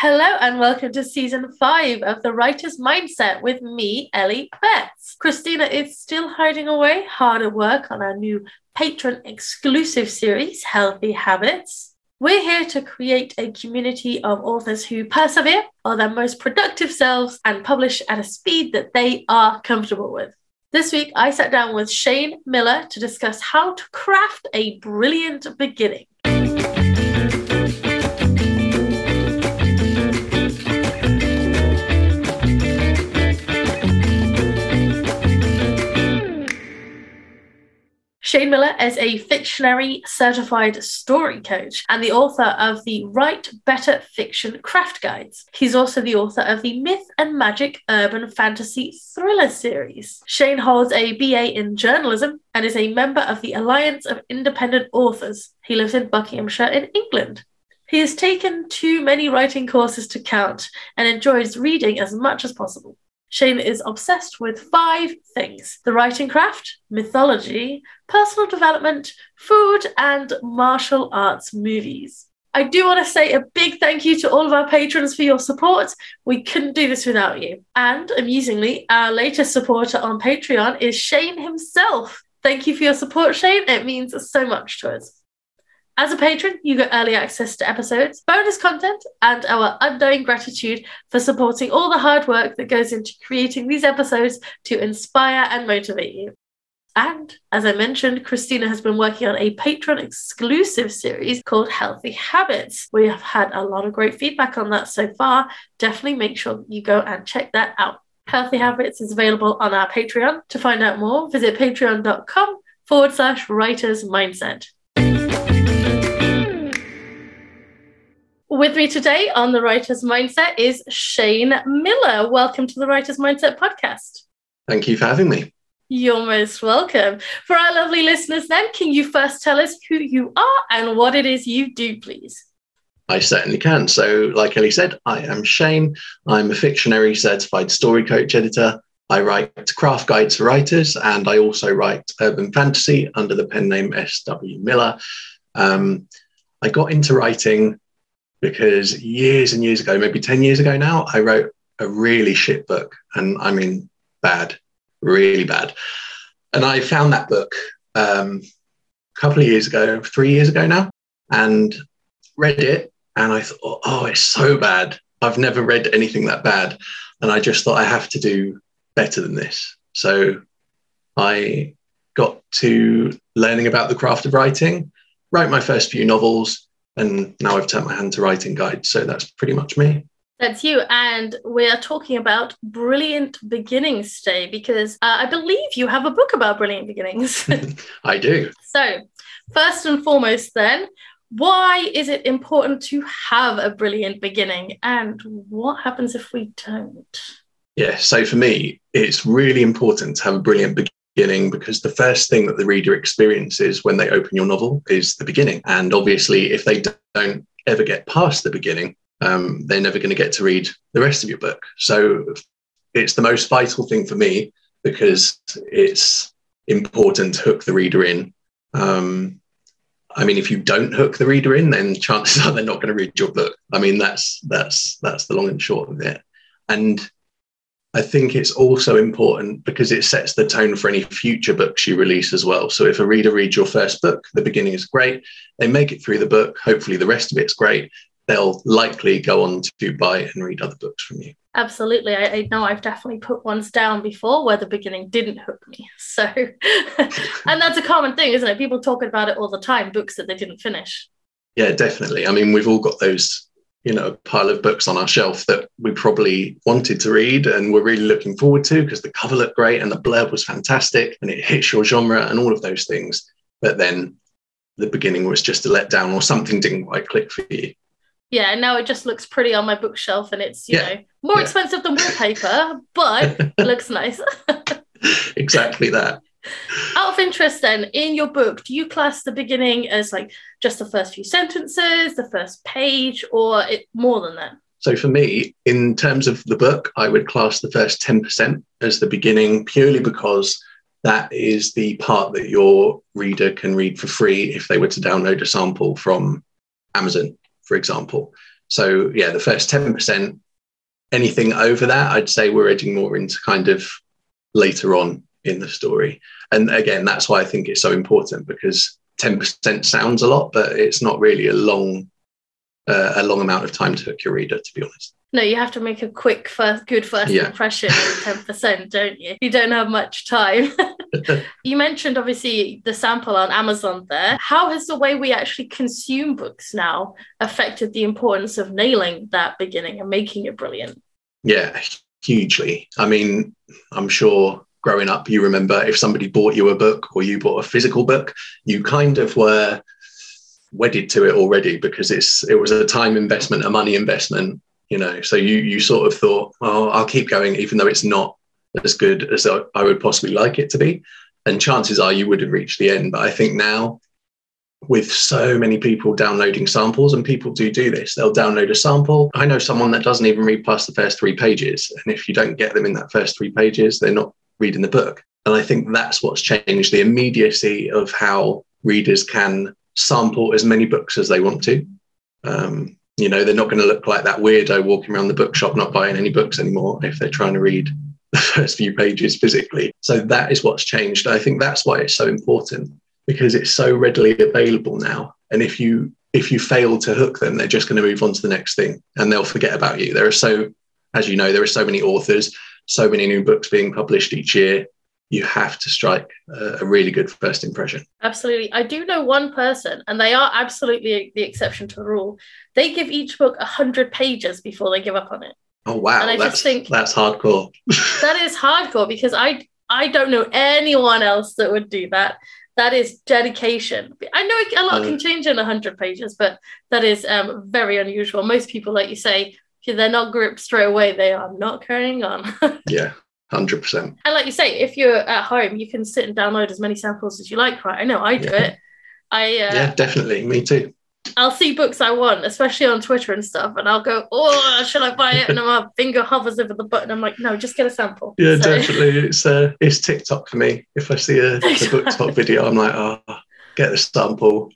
Hello and welcome to season five of The Writer's Mindset with me, Ellie Betts. Christina is still hiding away, hard at work on our new patron exclusive series, Healthy Habits. We're here to create a community of authors who persevere, are their most productive selves, and publish at a speed that they are comfortable with. This week, I sat down with Shane Millar to discuss how to craft a brilliant beginning. Shane Millar is a fictionary certified story coach and the author of the Write Better Fiction Craft Guides. He's also the author of the Myth and Magic Urban Fantasy Thriller series. Shane holds a BA in journalism and is a member of the Alliance of Independent Authors. He lives in Buckinghamshire in England. He has taken too many writing courses to count and enjoys reading as much as possible. Shane is obsessed with five things the writing craft, mythology, personal development, food, and martial arts movies. I do want to say a big thank you to all of our patrons for your support. We couldn't do this without you. And amusingly, our latest supporter on Patreon is Shane himself. Thank you for your support, Shane. It means so much to us. As a patron, you get early access to episodes, bonus content, and our undying gratitude for supporting all the hard work that goes into creating these episodes to inspire and motivate you. And as I mentioned, Christina has been working on a Patreon exclusive series called Healthy Habits. We have had a lot of great feedback on that so far. Definitely make sure you go and check that out. Healthy Habits is available on our Patreon. To find out more, visit patreon.com forward slash writers mindset. With me today on the Writer's Mindset is Shane Millar. Welcome to the Writer's Mindset podcast. Thank you for having me. You're most welcome. For our lovely listeners, then, can you first tell us who you are and what it is you do, please? I certainly can. So, like Ellie said, I am Shane. I'm a fictionary certified story coach editor. I write craft guides for writers and I also write urban fantasy under the pen name S.W. Miller. Um, I got into writing because years and years ago, maybe 10 years ago now, I wrote a really shit book. And I mean, bad, really bad. And I found that book um, a couple of years ago, three years ago now, and read it. And I thought, oh, it's so bad. I've never read anything that bad. And I just thought I have to do better than this. So I got to learning about the craft of writing, wrote my first few novels, and now I've turned my hand to writing guides. So that's pretty much me. That's you. And we are talking about Brilliant Beginnings today because uh, I believe you have a book about brilliant beginnings. I do. So, first and foremost, then, why is it important to have a brilliant beginning? And what happens if we don't? Yeah, so for me, it's really important to have a brilliant beginning because the first thing that the reader experiences when they open your novel is the beginning. And obviously, if they don't ever get past the beginning, um, they're never going to get to read the rest of your book. So it's the most vital thing for me because it's important to hook the reader in. Um, I mean, if you don't hook the reader in, then chances are they're not going to read your book. I mean, that's that's that's the long and short of it. And I think it's also important because it sets the tone for any future books you release as well. So if a reader reads your first book, the beginning is great, they make it through the book, hopefully the rest of it's great, they'll likely go on to buy and read other books from you. Absolutely. I, I, know I've definitely put ones down before where the beginning didn't hook me. So, and that's a common thing, isn't it? People talk about it all the time, books that they didn't finish. Yeah, definitely. I mean, we've all got those you know, a pile of books on our shelf that we probably wanted to read and we're really looking forward to because the cover looked great and the blurb was fantastic and it hits your genre and all of those things. But then the beginning was just a letdown or something didn't quite click for you. Yeah, and now it just looks pretty on my bookshelf and it's, you yeah. know, more yeah. expensive than wallpaper, but it looks nice. exactly that. Out of interest, then, in your book, do you class the beginning as like just the first few sentences, the first page, or it, more than that? So, for me, in terms of the book, I would class the first 10% as the beginning purely because that is the part that your reader can read for free if they were to download a sample from Amazon, for example. So yeah, the first 10%, anything over that, I'd say we're edging more into kind of later on in the story. And again, that's why I think it's so important because 10% sounds a lot, but it's not really a long uh, a long amount of time to hook your reader, to be honest. No, you have to make a quick first, good first yeah. impression ten percent, don't you? You don't have much time. you mentioned obviously the sample on Amazon there. How has the way we actually consume books now affected the importance of nailing that beginning and making it brilliant? Yeah, hugely. I mean, I'm sure growing up, you remember if somebody bought you a book or you bought a physical book, you kind of were wedded to it already because it's it was a time investment, a money investment, you know. So you you sort of thought, oh, I'll keep going even though it's not as good as I would possibly like it to be. And chances are you would have reached the end. But I think now, with so many people downloading samples, and people do do this, they'll download a sample. I know someone that doesn't even read past the first three pages. And if you don't get them in that first three pages, they're not reading the book. And I think that's what's changed the immediacy of how readers can sample as many books as they want to. Um, you know, they're not going to look like that weirdo walking around the bookshop not buying any books anymore if they're trying to read the first few pages physically. So that is what's changed. I think that's why it's so important because it's so readily available now. And if you if you fail to hook them, they're just going to move on to the next thing and they'll forget about you. There are so, as you know, there are so many authors, so many new books being published each year you have to strike a, really good first impression. Absolutely. I do know one person, and they are absolutely the exception to the rule. They give each book 100 pages before they give up on it. Oh, wow. And I that's, just think that's hardcore. that is hardcore because I, I don't know anyone else that would do that. That is dedication. I know a lot uh, can change in 100 pages, but that is um, very unusual. Most people, like you say, if they're not gripped straight away, they are not carrying on. yeah, Hundred percent. And like you say, if you're at home, you can sit and download as many samples as you like, right? I know I do yeah. it. I uh, yeah, definitely. Me too. I'll see books I want, especially on Twitter and stuff, and I'll go, "Oh, should I buy it?" And my finger hovers over the button. I'm like, "No, just get a sample." Yeah, so. definitely. It's uh, it's TikTok for me. If I see a, a BookTok video, I'm like, "Oh, get the sample,"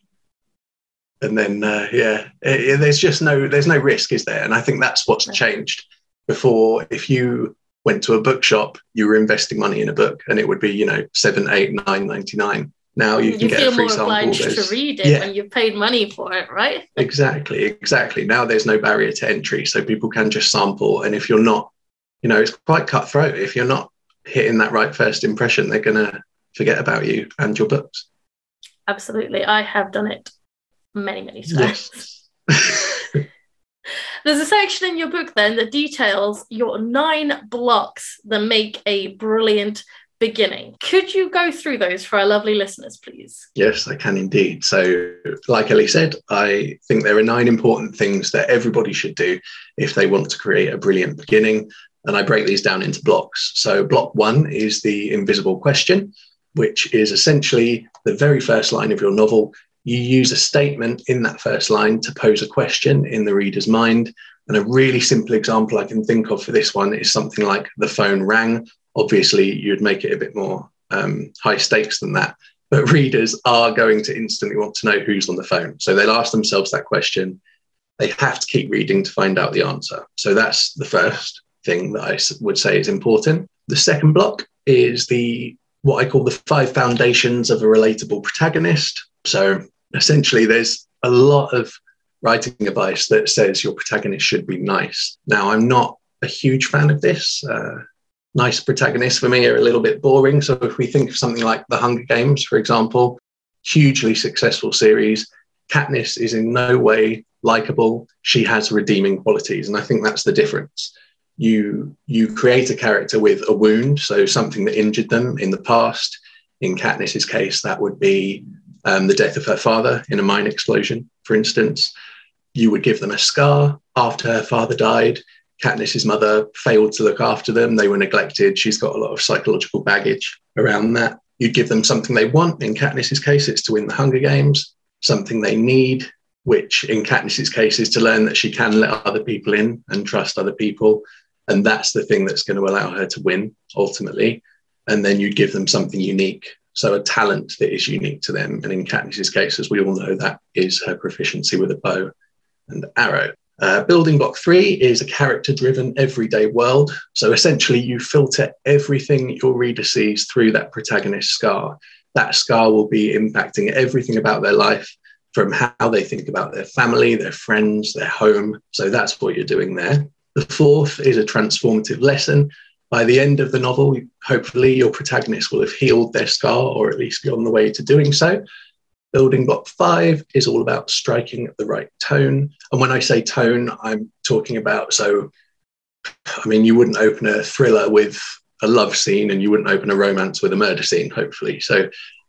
and then uh, yeah, it, it, there's just no there's no risk, is there? And I think that's what's changed. Before, if you went to a bookshop, you were investing money in a book, and it would be you know seven, eight, nine ninety nine. Now you, you can get a free sample. You feel more obliged to read it yeah. when you've paid money for it, right? exactly, exactly. Now there's no barrier to entry, so people can just sample. And if you're not, you know, it's quite cutthroat. If you're not hitting that right first impression, they're gonna forget about you and your books. Absolutely, I have done it many, many times. Yes. There's a section in your book then that details your nine blocks that make a brilliant beginning. Could you go through those for our lovely listeners, please? Yes, I can indeed. So, like Ellie said, I think there are nine important things that everybody should do if they want to create a brilliant beginning. And I break these down into blocks. So, block one is the invisible question, which is essentially the very first line of your novel you use a statement in that first line to pose a question in the reader's mind. And a really simple example I can think of for this one is something like the phone rang. Obviously, you'd make it a bit more um, high stakes than that. But readers are going to instantly want to know who's on the phone. So they'll ask themselves that question. They have to keep reading to find out the answer. So that's the first thing that I would say is important. The second block is the what I call the five foundations of a relatable protagonist. So essentially, there's a lot of writing advice that says your protagonist should be nice. Now, I'm not a huge fan of this. Uh, nice protagonists for me are a little bit boring. So, if we think of something like The Hunger Games, for example, hugely successful series, Katniss is in no way likable. She has redeeming qualities, and I think that's the difference. You you create a character with a wound, so something that injured them in the past. In Katniss's case, that would be um, the death of her father in a mine explosion, for instance. You would give them a scar after her father died. Katniss's mother failed to look after them. They were neglected. She's got a lot of psychological baggage around that. You'd give them something they want. In Katniss's case, it's to win the Hunger Games, something they need, which in Katniss's case is to learn that she can let other people in and trust other people. And that's the thing that's going to allow her to win ultimately. And then you'd give them something unique so a talent that is unique to them. And in Katniss's case, as we all know, that is her proficiency with a bow and arrow. Uh, building block three is a character driven everyday world. So essentially, you filter everything your reader sees through that protagonist's scar. That scar will be impacting everything about their life from how they think about their family, their friends, their home. So that's what you're doing there. The fourth is a transformative lesson. By the end of the novel, hopefully your protagonist will have healed their scar or at least be on the way to doing so. Building block five is all about striking at the right tone. And when I say tone, I'm talking about so, I mean, you wouldn't open a thriller with a love scene and you wouldn't open a romance with a murder scene, hopefully. So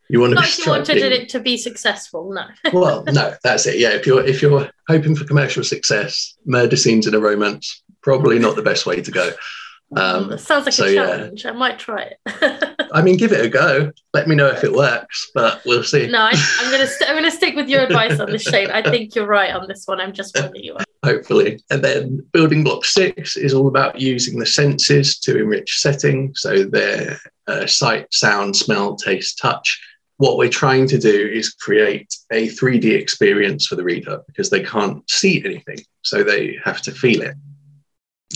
you want to if you wanted it to be successful, no. well, no, that's it. Yeah, if you're if you're hoping for commercial success, murder scenes in a romance probably not the best way to go. Um, Mm, Sounds like so, a yeah. challenge. I might try it. I mean, give it a go. Let me know if it works, but we'll see. no, I, I'm gonna st- I'm gonna stick with your advice on this, Shane. I think you're right on this one. I'm just wondering you up. hopefully. And then building block six is all about using the senses to enrich setting. So their uh, sight, sound, smell, taste, touch. What we're trying to do is create a 3D experience for the reader because they can't see anything. So they have to feel it,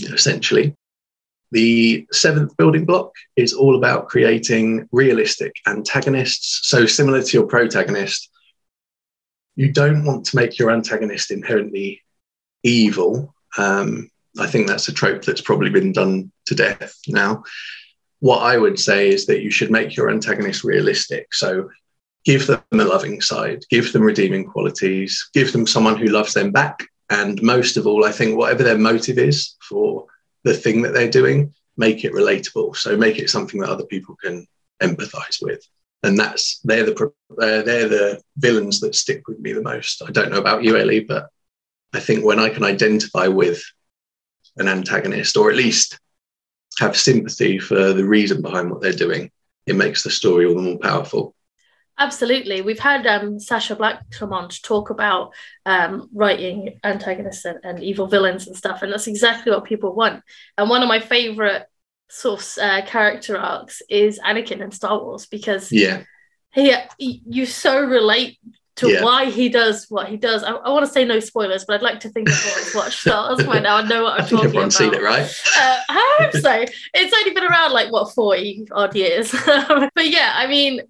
essentially. The seventh building block is all about creating realistic antagonists. So, similar to your protagonist, you don't want to make your antagonist inherently evil. Um, I think that's a trope that's probably been done to death now. What I would say is that you should make your antagonist realistic. So give them a loving side, give them redeeming qualities, give them someone who loves them back. And most of all, I think whatever their motive is for the thing that they're doing, make it relatable. So make it something that other people can empathize with. And that's they're the uh, they're the villains that stick with me the most. I don't know about you, Ellie, but I think when I can identify with an antagonist or at least have sympathy for the reason behind what they're doing, it makes the story all the more powerful. Absolutely. We've had um, Sacha Black come on to talk about um, writing antagonists and, and evil villains and stuff, and that's exactly what people want. And one of my favorite sort of uh, character arcs is Anakin in Star Wars because Yeah, he, he you so relate to Yeah. why he does what he does. I, I want to say no spoilers, but I'd like to think everyone's watched Star Wars by now. I know what I'm I think talking everyone's about. seen it, right? Uh, I hope so. It's only been around like what forty odd years, but yeah, I mean,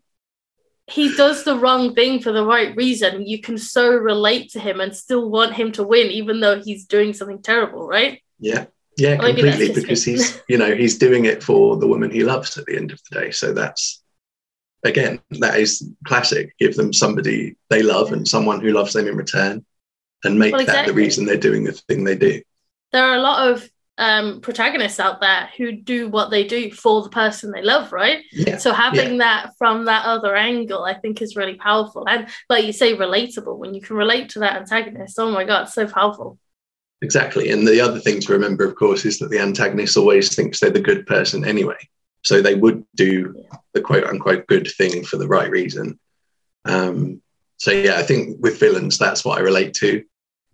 he does the wrong thing for the right reason. You can so relate to him and still want him to win, even though he's doing something terrible, right? Yeah, yeah, Or completely. Because he's, you know, he's doing it for the woman he loves at the end of the day. So that's again, that is classic. Give them somebody they love and someone who loves them in return, and make Well, that the reason they're doing the thing they do. There are a lot of um, protagonists out there who do what they do for the person they love, right? Yeah, So having that from that other angle, I think is really powerful. And like you say, relatable. When you can relate to that antagonist, oh my god, so powerful. Exactly. And the other thing to remember, of course, is that the antagonist always thinks they're the good person anyway. So they would do the quote unquote good thing for the right reason. Um, so, yeah, I think with villains, that's what I relate to.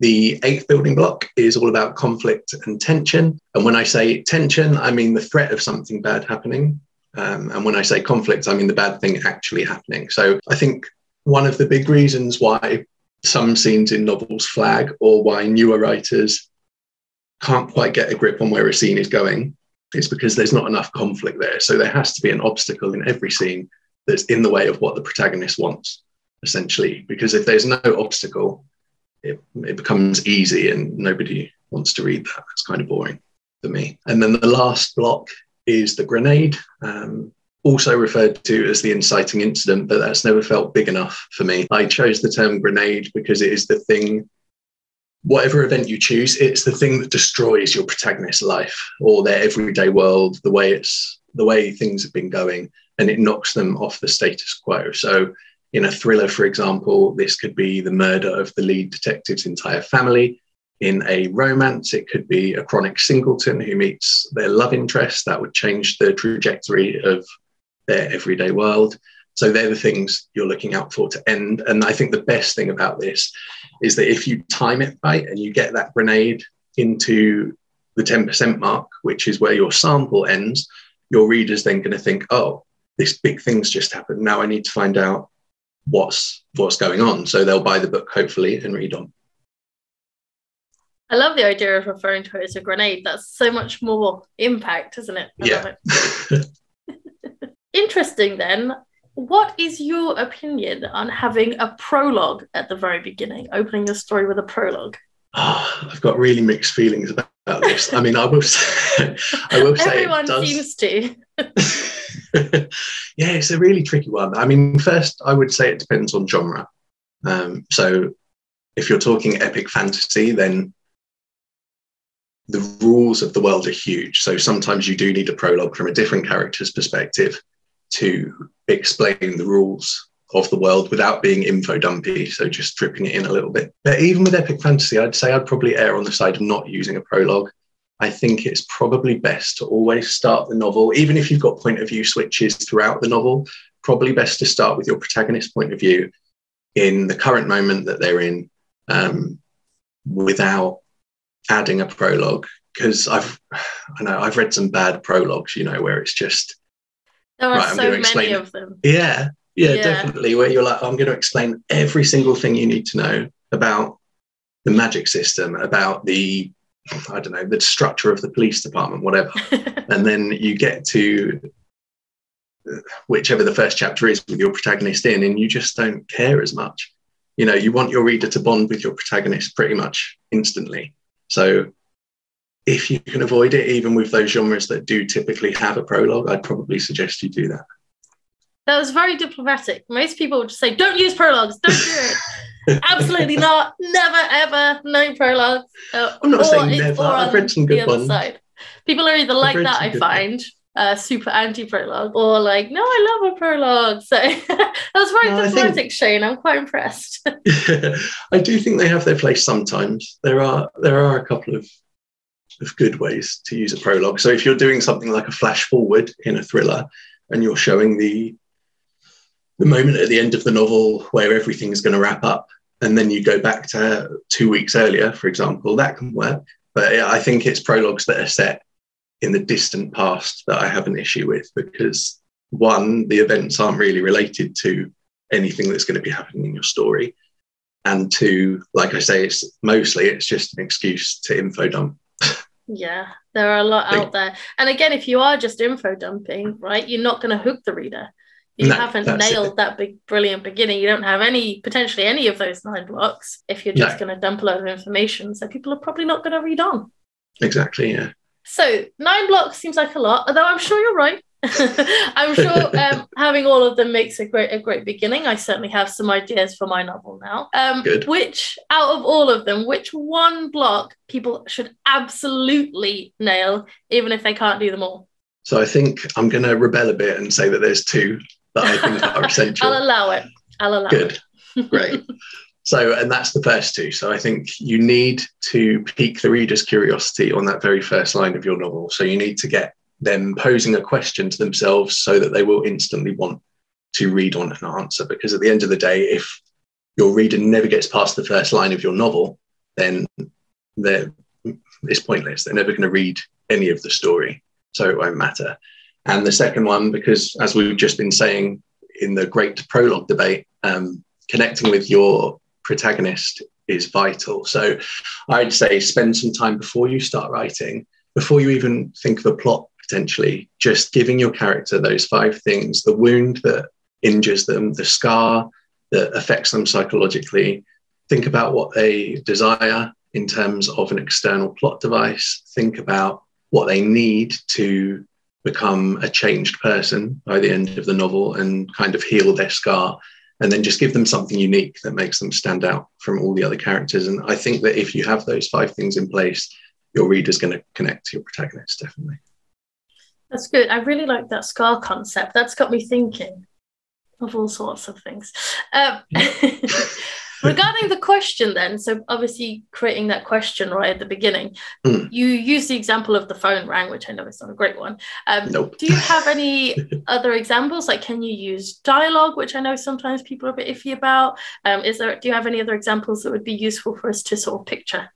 The eighth building block is all about conflict and tension. And when I say tension, I mean the threat of something bad happening. Um, and when I say conflict, I mean the bad thing actually happening. So I think one of the big reasons why some scenes in novels flag or why newer writers can't quite get a grip on where a scene is going is because there's not enough conflict there. So there has to be an obstacle in every scene that's in the way of what the protagonist wants, essentially. Because if there's no obstacle, it, it becomes easy and nobody wants to read that. It's kind of boring for me. And then the last block is the grenade. Um, also referred to as the inciting incident, but that's never felt big enough for me. I chose the term grenade because it is the thing, whatever event you choose, it's the thing that destroys your protagonist's life or their everyday world, the way it's the way things have been going, and it knocks them off the status quo. So in a thriller, for example, this could be the murder of the lead detective's entire family. In a romance, it could be a chronic singleton who meets their love interest. That would change the trajectory of their everyday world. So they're the things you're looking out for to end. And I think the best thing about this is that if you time it right and you get that grenade into the 10% mark, which is where your sample ends, your reader's then going to think, oh, this big thing's just happened. Now I need to find out what's what's going on. So they'll buy the book hopefully and read on. I love the idea of referring to it as a grenade. That's so much more impact, isn't it? I yeah. It. Interesting then. What is your opinion on having a prologue at the very beginning, opening your story with a prologue? Oh, I've got really mixed feelings about this. I mean, I will say, I will say, everyone does... seems to. yeah, it's a really tricky one. I mean, first, I would say it depends on genre. Um, so, if you're talking epic fantasy, then the rules of the world are huge. So sometimes you do need a prologue from a different character's perspective to explain the rules of the world without being info dumpy. So just dripping it in a little bit. But even with epic fantasy, I'd say I'd probably err on the side of not using a prologue. I think it's probably best to always start the novel, even if you've got point of view switches throughout the novel, probably best to start with your protagonist's point of view in the current moment that they're in um, without adding a prologue because I've I know I've read some bad prologues, you know, where it's just there are right, so many explain, of them. Yeah, yeah, yeah, definitely. Where you're like, I'm going to explain every single thing you need to know about the magic system, about the I don't know, the structure of the police department, whatever. and then you get to whichever the first chapter is with your protagonist in, and you just don't care as much. You know, you want your reader to bond with your protagonist pretty much instantly. So if you can avoid it, even with those genres that do typically have a prologue, I'd probably suggest you do that. That was very diplomatic. Most people would just say, don't use prologues, don't do it. Absolutely not. Never, ever. No prologues. Uh, I'm not saying never. I've read some good ones. Side. People are either like that, I find, uh, super anti prologue, or like, no, I love a prologue. So that was very no, diplomatic, think, Shane. I'm quite impressed. I do think they have their place sometimes. There are there are a couple of of good ways to use a prologue. So if you're doing something like a flash forward in a thriller and you're showing the the moment at the end of the novel where everything is going to wrap up and then you go back to two weeks earlier, for example, that can work. But I think it's prologues that are set in the distant past that I have an issue with because one, the events aren't really related to anything that's going to be happening in your story. And two, like I say, it's mostly it's just an excuse to info dump yeah, there are a lot out there. And again, if you are just info dumping, right, you're not going to hook the reader. You no, haven't nailed it. that big, brilliant beginning. You don't have any, potentially any of those nine blocks if you're just no. going to dump a lot of information. So people are probably not going to read on. Exactly, yeah. So nine blocks seems like a lot, although I'm sure you're right. I'm sure um, having all of them makes a great a great beginning. I certainly have some ideas for my novel now. Um, Good. Which out of all of them, which one block people should absolutely nail, even if they can't do them all? So I think I'm going to rebel a bit and say that there's two that I think are essential. I'll allow it. I'll allow Good. it. Great. So, and that's the first two. So, I think you need to pique the reader's curiosity on that very first line of your novel. So, you need to get them posing a question to themselves so that they will instantly want to read on an answer. Because at the end of the day, if your reader never gets past the first line of your novel, then they're, it's pointless. They're never going to read any of the story. So it won't matter. And the second one, because as we've just been saying in the great prologue debate, um, connecting with your protagonist is vital. So I'd say spend some time before you start writing, before you even think of a plot potentially just giving your character those five things the wound that injures them, the scar that affects them psychologically. Think about what they desire in terms of an external plot device. Think about what they need to become a changed person by the end of the novel and kind of heal their scar. And then just give them something unique that makes them stand out from all the other characters. And I think that if you have those five things in place, your reader's going to connect to your protagonist, definitely. That's good. I really like that scar concept. That's got me thinking of all sorts of things. Um, regarding the question, then, so obviously creating that question right at the beginning, mm. you use the example of the phone rang, which I know is not a great one. Um, nope. Do you have any other examples? Like, can you use dialogue, which I know sometimes people are a bit iffy about? Um, is there? Do you have any other examples that would be useful for us to sort of picture?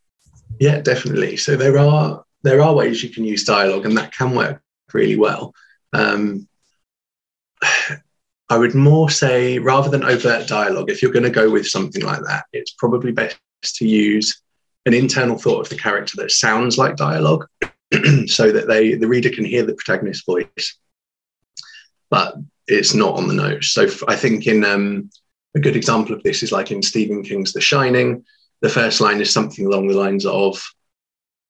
Yeah, definitely. So there are there are ways you can use dialogue, and that can work really well. Um, I would more say rather than overt dialogue, if you're going to go with something like that, it's probably best to use an internal thought of the character that sounds like dialogue so that they the reader can hear the protagonist's voice but it's not on the nose. So i think in um, a good example of this is like in stephen king's the shining the first line is something along the lines of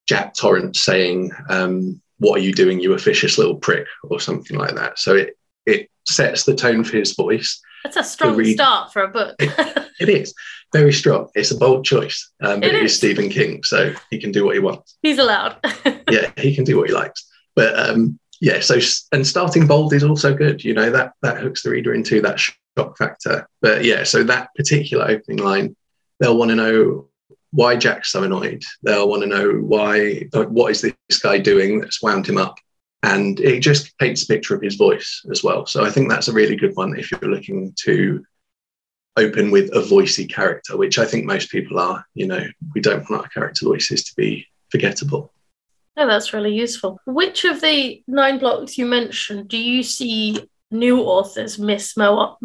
jack torrance saying um, what are you doing you officious little prick or something like that. So it it sets the tone for his voice that's a strong read- start for a book it, it is very strong. It's a bold choice, um, but it, it is. is Stephen King, so he can do what he wants. He's allowed. yeah, he can do what he likes. But um, yeah, so and starting bold is also good. You know that that hooks the reader into that shock factor. But yeah, so that particular opening line, they'll want to know why Jack's so annoyed. They'll want to know why what is this guy doing that's wound him up. And it just paints a picture of his voice as well. So I think that's a really good one if you're looking to open with a voicey character, which I think most people are. You know, we don't want our character voices to be forgettable. Oh, that's really useful. Which of the nine blocks you mentioned do you see new authors miss mo-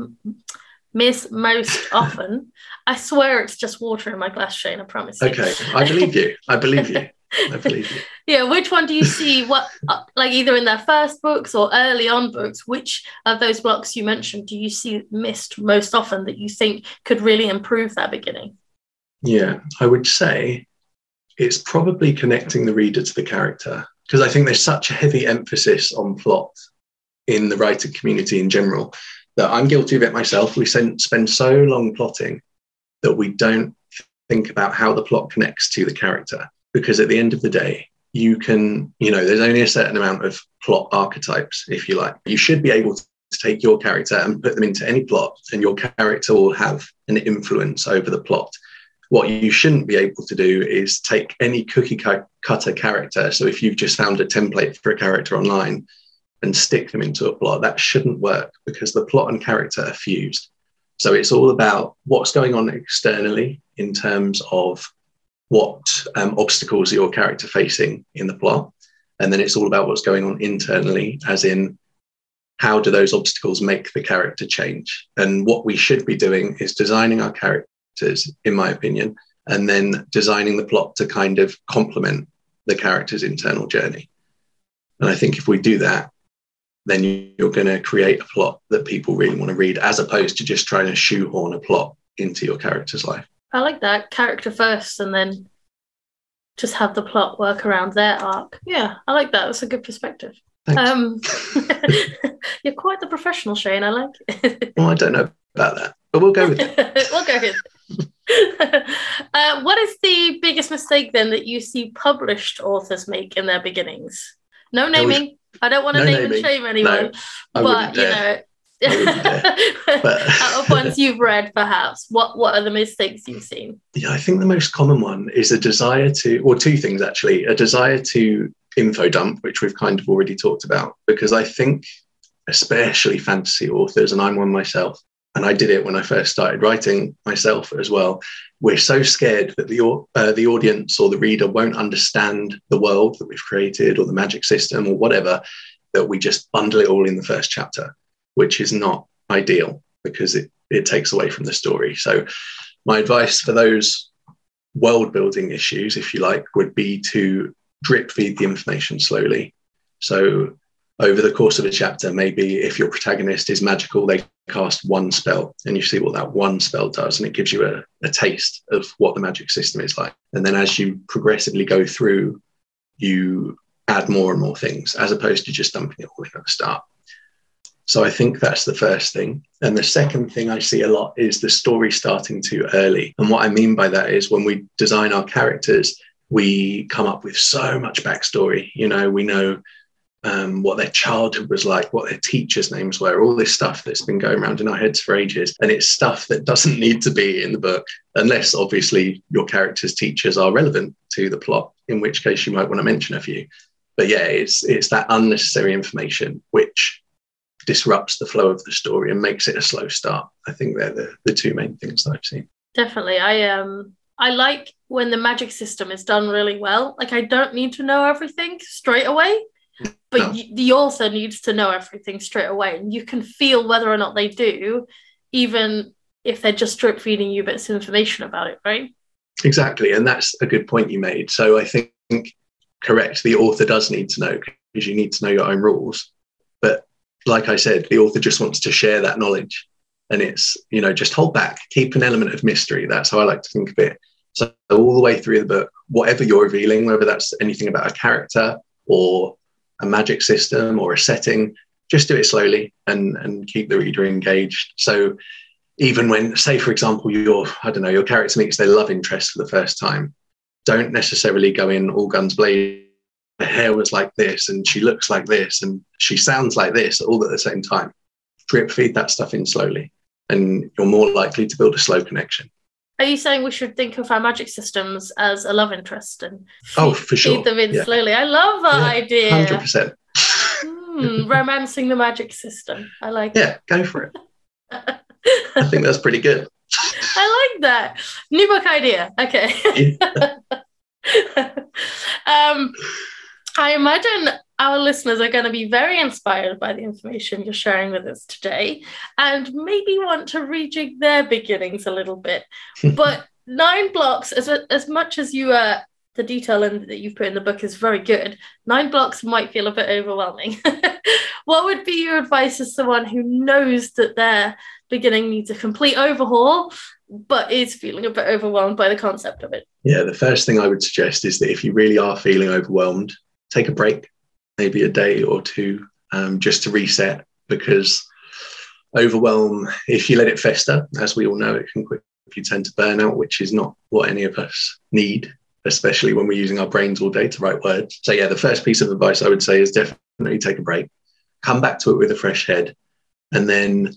miss most often? I swear it's just water in my glass, Shane. I promise. Okay, I believe you. I believe you. I believe you. yeah, which one do you see? What uh, like either in their first books or early on books? Which of those blocks you mentioned do you see missed most often that you think could really improve that beginning? Yeah, I would say it's probably connecting the reader to the character because I think there's such a heavy emphasis on plot in the writing community in general that I'm guilty of it myself. We spend so long plotting that we don't think about how the plot connects to the character because at the end of the day, you can, you know, there's only a certain amount of plot archetypes, if you like. You should be able to take your character and put them into any plot, and your character will have an influence over the plot. What you shouldn't be able to do is take any cookie cutter character. So if you've just found a template for a character online and stick them into a plot, that shouldn't work because the plot and character are fused. So it's all about what's going on externally in terms of what um, obstacles are your character facing in the plot. And then it's all about what's going on internally, as in how do those obstacles make the character change? And what we should be doing is designing our characters, in my opinion, and then designing the plot to kind of complement the character's internal journey. And I think if we do that, then you're going to create a plot that people really want to read, as opposed to just trying to shoehorn a plot into your character's life. I like that character first and then just have the plot work around their arc. Yeah, I like that. That's a good perspective. Um, you're quite the professional, Shane. I like it. well, I don't know about that, but we'll go with it. we'll go with it. uh, what is the biggest mistake then that you see published authors make in their beginnings? No naming. Was, I don't want to no name naming. and shame anyone, no, but you know, out of ones you've read, perhaps, what what are the mistakes you've seen? Yeah, I think the most common one is a desire to, or two things actually, a desire to info dump, which we've kind of already talked about, because I think, especially fantasy authors, and I'm one myself, and I did it when I first started writing myself as well. We're so scared that the uh, the audience or the reader won't understand the world that we've created or the magic system or whatever that we just bundle it all in the first chapter which is not ideal because it, it takes away from the story. So, my advice for those world building issues, if you like, would be to drip feed the information slowly. So, over the course of a chapter, maybe if your protagonist is magical, they cast one spell and you see what that one spell does, and it gives you a, a taste of what the magic system is like. And then as you progressively go through, you add more and more things as opposed to just dumping it all in at the start. So I think that's the first thing. And the second thing I see a lot is the story starting too early. And what I mean by that is when we design our characters, we come up with so much backstory. You know, we know um, what their childhood was like, what their teachers' names were, all this stuff that's been going around in our heads for ages. And it's stuff that doesn't need to be in the book, unless obviously your character's teachers are relevant to the plot, in which case you might want to mention a few. But yeah, it's it's that unnecessary information which disrupts the flow of the story and makes it a slow start. I think they're the, the two main things that I've seen. Definitely. I um I like when the magic system is done really well. Like I don't need to know everything straight away, but no. y- the author needs to know everything straight away. And you can feel whether or not they do, even if they're just drip feeding you bits of information about it, right? Exactly. And that's a good point you made. So I think, correct, the author does need to know because you need to know your own rules. But like I said, the author just wants to share that knowledge. And it's, you know, just hold back, keep an element of mystery. That's how I like to think of it. So all the way through the book, whatever you're revealing, whether that's anything about a character or a magic system or a setting, just do it slowly and, and keep the reader engaged. So even when, say, for example, your, I don't know, your character meets their love interest for the first time, don't necessarily go in all guns blazing. Her hair was like this, and she looks like this, and she sounds like this, all at the same time. Drip feed that stuff in slowly, and you're more likely to build a slow connection. Are you saying we should think of our magic systems as a love interest and feed, oh, for sure. feed them in Yeah. slowly? I love that Yeah, idea. Hundred percent. Hmm, romancing the magic system. I like it. Yeah, go for it. it. I think that's pretty good. I like that. New book idea. Okay. um, I imagine our listeners are going to be very inspired by the information you're sharing with us today and maybe want to rejig their beginnings a little bit. But nine blocks, as, as much as you uh, the detail in, that you've put in the book is very good, nine blocks might feel a bit overwhelming. what would be your advice as someone who knows that their beginning needs a complete overhaul, but is feeling a bit overwhelmed by the concept of it? Yeah, the first thing I would suggest is that if you really are feeling overwhelmed, take a break, maybe a day or two, um, just to reset, because overwhelm, if you let it fester, as we all know, it can quickly tend to burn out, which is not what any of us need, especially when we're using our brains all day to write words. So, yeah, the first piece of advice I would say is definitely take a break, come back to it with a fresh head, and then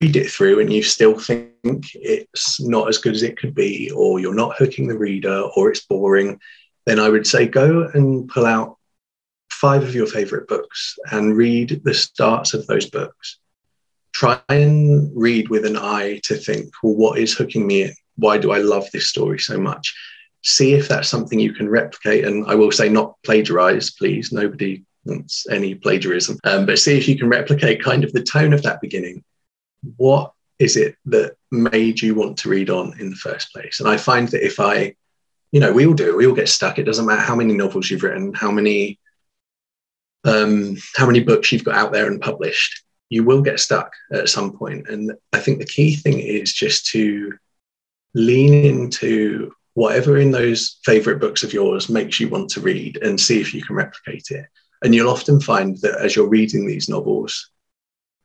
read it through and you still think it's not as good as it could be, or you're not hooking the reader, or it's boring, then I would say go and pull out five of your favorite books and read the starts of those books. Try and read with an eye to think, well, what is hooking me in? Why do I love this story so much? See if that's something you can replicate. And I will say, not plagiarize, please. Nobody wants any plagiarism. Um, but see if you can replicate kind of the tone of that beginning. What is it that made you want to read on in the first place? And I find that if I, you know, we all do, we all get stuck. It doesn't matter how many novels you've written, how many um, how many books you've got out there and published, you will get stuck at some point. And I think the key thing is just to lean into whatever in those favorite books of yours makes you want to read and see if you can replicate it. And you'll often find that as you're reading these novels,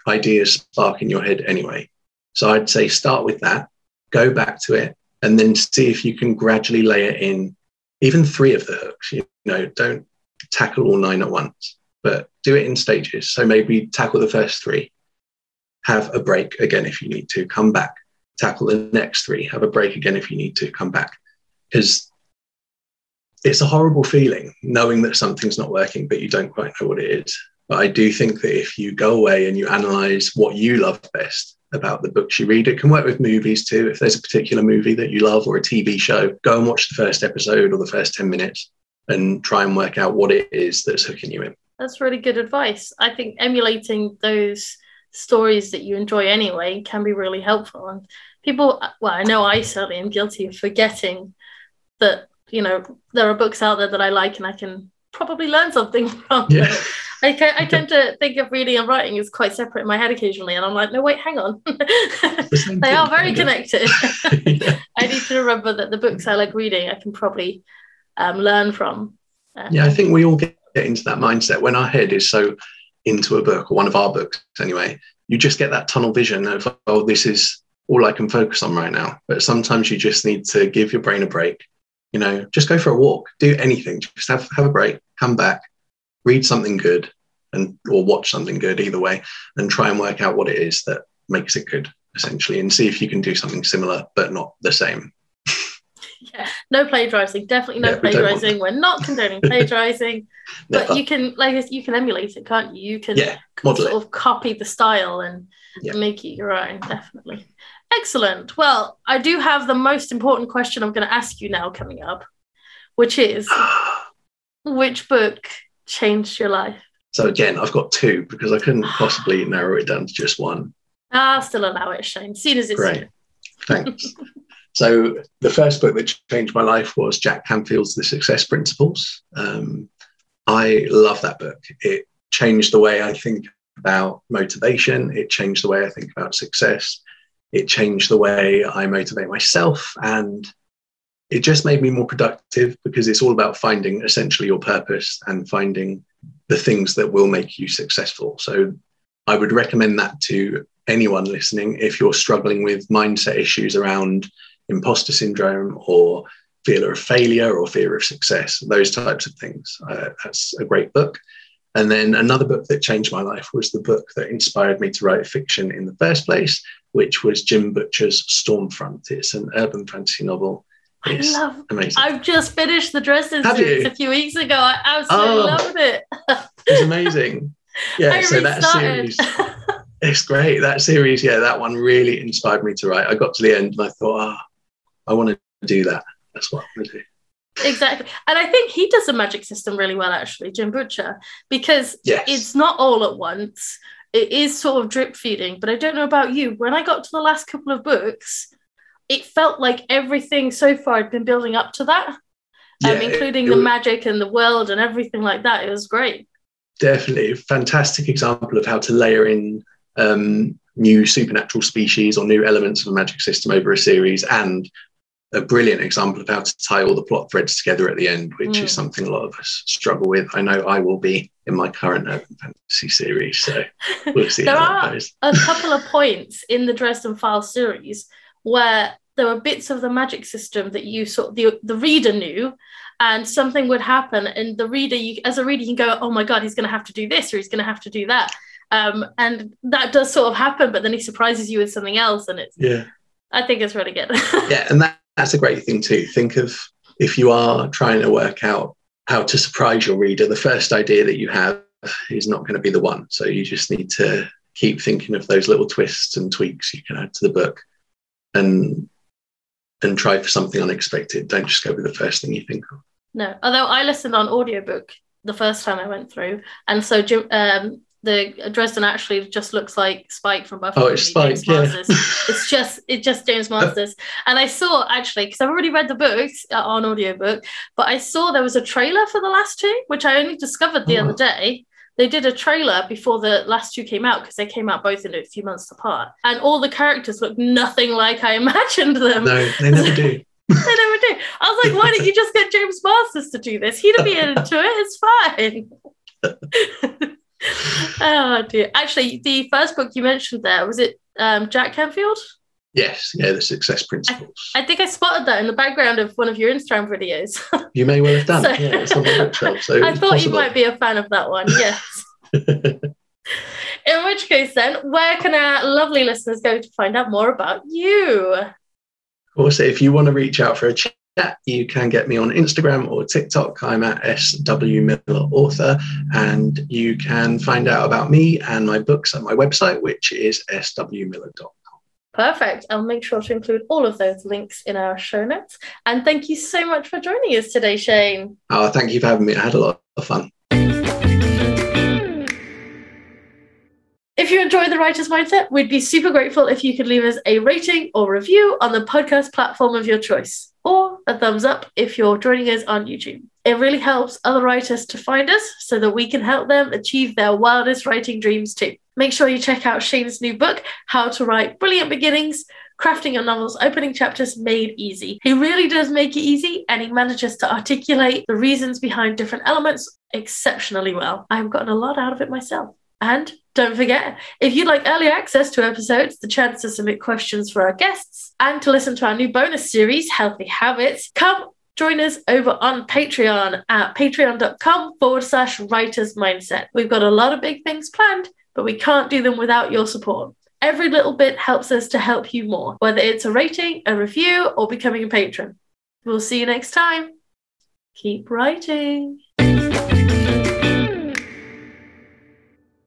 ideas spark in your head anyway. So I'd say start with that, go back to it, and then see if you can gradually layer in even three of the hooks. You know, don't tackle all nine at once, but do it in stages. So maybe tackle the first three, have a break again if you need to, come back, tackle the next three, have a break again if you need to, come back. Because it's a horrible feeling knowing that something's not working, but you don't quite know what it is. But I do think that if you go away and you analyze what you love best about the books you read, it can work with movies too. If there's a particular movie that you love or a TV show, go and watch the first episode or the first 10 minutes and try and work out what it is that's hooking you in. That's really good advice. I think emulating those stories that you enjoy anyway can be really helpful. And people, well, I know I certainly am guilty of forgetting that, you know, there are books out there that I like and I can probably learn something from. Yeah. I, I tend to think of reading and writing as quite separate in my head occasionally. And I'm like, no, wait, hang on. They are very connected. yeah. I need to remember that the books I like reading, I can probably um, learn from. Uh, yeah, I think we all get into that mindset when our head is so into a book or one of our books anyway. You just get that tunnel vision of, oh, this is all I can focus on right now. But sometimes you just need to give your brain a break. You know, just go for a walk, do anything, just have, have a break, come back, read something good and or watch something good either way, and try and work out what it is that makes it good, essentially, and see if you can do something similar but not the same. yeah, no plagiarizing. Definitely no Yeah, we plagiarizing. We're not condoning plagiarizing, but you can like you can emulate it, can't you? You can yeah, sort of copy the style and Yeah. make it your own. Definitely. Excellent. Well, I do have the most important question I'm going to ask you now coming up, which is which book changed your life? So again, I've got two because I couldn't possibly narrow it down to just one. Ah, still allow it, Shane. Soon as it's Great. Thanks. So the first book that changed my life was Jack Canfield's The Success Principles. Um, I love that book. It changed the way I think about motivation. It changed the way I think about success. It changed the way I motivate myself. And it just made me more productive because it's all about finding essentially your purpose and finding the things that will make you successful. So I would recommend that to anyone listening if you're struggling with mindset issues around imposter syndrome or fear of failure or fear of success, those types of things. Uh, that's a great book. And then another book that changed my life was the book that inspired me to write fiction in the first place, which was Jim Butcher's Stormfront. It's an urban fantasy novel. It's I love amazing. I've just finished the Dresden series a few weeks ago. I absolutely oh, loved it. it's amazing. Yeah, so that series it's great. That series, yeah, that one really inspired me to write. I got to the end and I thought, ah, oh, I want to do that. That's what I'm going to do exactly and i think he does the magic system really well actually jim butcher because yes. it's not all at once it is sort of drip feeding but i don't know about you when i got to the last couple of books it felt like everything so far had been building up to that um, yeah, um, including it, it the was, magic and the world and everything like that it was great definitely a fantastic example of how to layer in um, new supernatural species or new elements of a magic system over a series and a brilliant example of how to tie all the plot threads together at the end, which mm. is something a lot of us struggle with. I know I will be in my current urban fantasy series, so we'll see how it goes. there are a couple of points in the Dresden Files series where there were bits of the magic system that you sort the the reader knew, and something would happen, and the reader, you as a reader, you can go, "Oh my god, he's going to have to do this or he's going to have to do that," um, and that does sort of happen. But then he surprises you with something else, and it's yeah. I think it's really good. yeah, and that that's a great thing too. Think of if you are trying to work out how to surprise your reader, the first idea that you have is not going to be the one. So you just need to keep thinking of those little twists and tweaks you can add to the book and and try for something unexpected. Don't just go with the first thing you think of. No, although I listened on audiobook the first time I went through, and so um, the Dresden actually just looks like Spike from Buffy. Oh, it's Spike. Yeah. it's just it's just James Marsters. and I saw actually because I've already read the books uh, on audiobook, but I saw there was a trailer for the last two, which I only discovered the oh. other day. They did a trailer before the last two came out because they came out both in a few months apart, and all the characters look nothing like I imagined them. No, they never do. they never do. I was like, why don't you just get James Marsters to do this? He'd be into it. It's fine oh dear. Actually, the first book you mentioned there was it um, Jack Canfield? Yes, yeah, the success principles. I, I, think I spotted that in the background of one of your Instagram videos. you may well have done. so, yeah, it's on the bookshelf. So I thought possible. you might be a fan of that one. Yes. in which case, then, where can our lovely listeners go to find out more about you? Also, if you want to reach out for a chat you can get me on Instagram or TikTok. I'm at SW Millar Author, and you can find out about me and my books at my website, which is swmillar.com. Perfect. I'll make sure to include all of those links in our show notes. And thank you so much for joining us today, Shane. Oh, thank you for having me. I had a lot of fun. If you enjoy the Writer's Mindset, we'd be super grateful if you could leave us a rating or review on the podcast platform of your choice or a thumbs up if you're joining us on YouTube. It really helps other writers to find us so that we can help them achieve their wildest writing dreams too. Make sure you check out Shane's new book, How to Write Brilliant Beginnings Crafting Your Novel's Opening Chapters Made Easy. He really does make it easy and he manages to articulate the reasons behind different elements exceptionally well. I've gotten a lot out of it myself. And don't forget, if you'd like early access to episodes, the chance to submit questions for our guests, and to listen to our new bonus series, Healthy Habits, come join us over on Patreon at patreon.com forward slash writers mindset. We've got a lot of big things planned, but we can't do them without your support. Every little bit helps us to help you more, whether it's a rating, a review, or becoming a patron. We'll see you next time. Keep writing.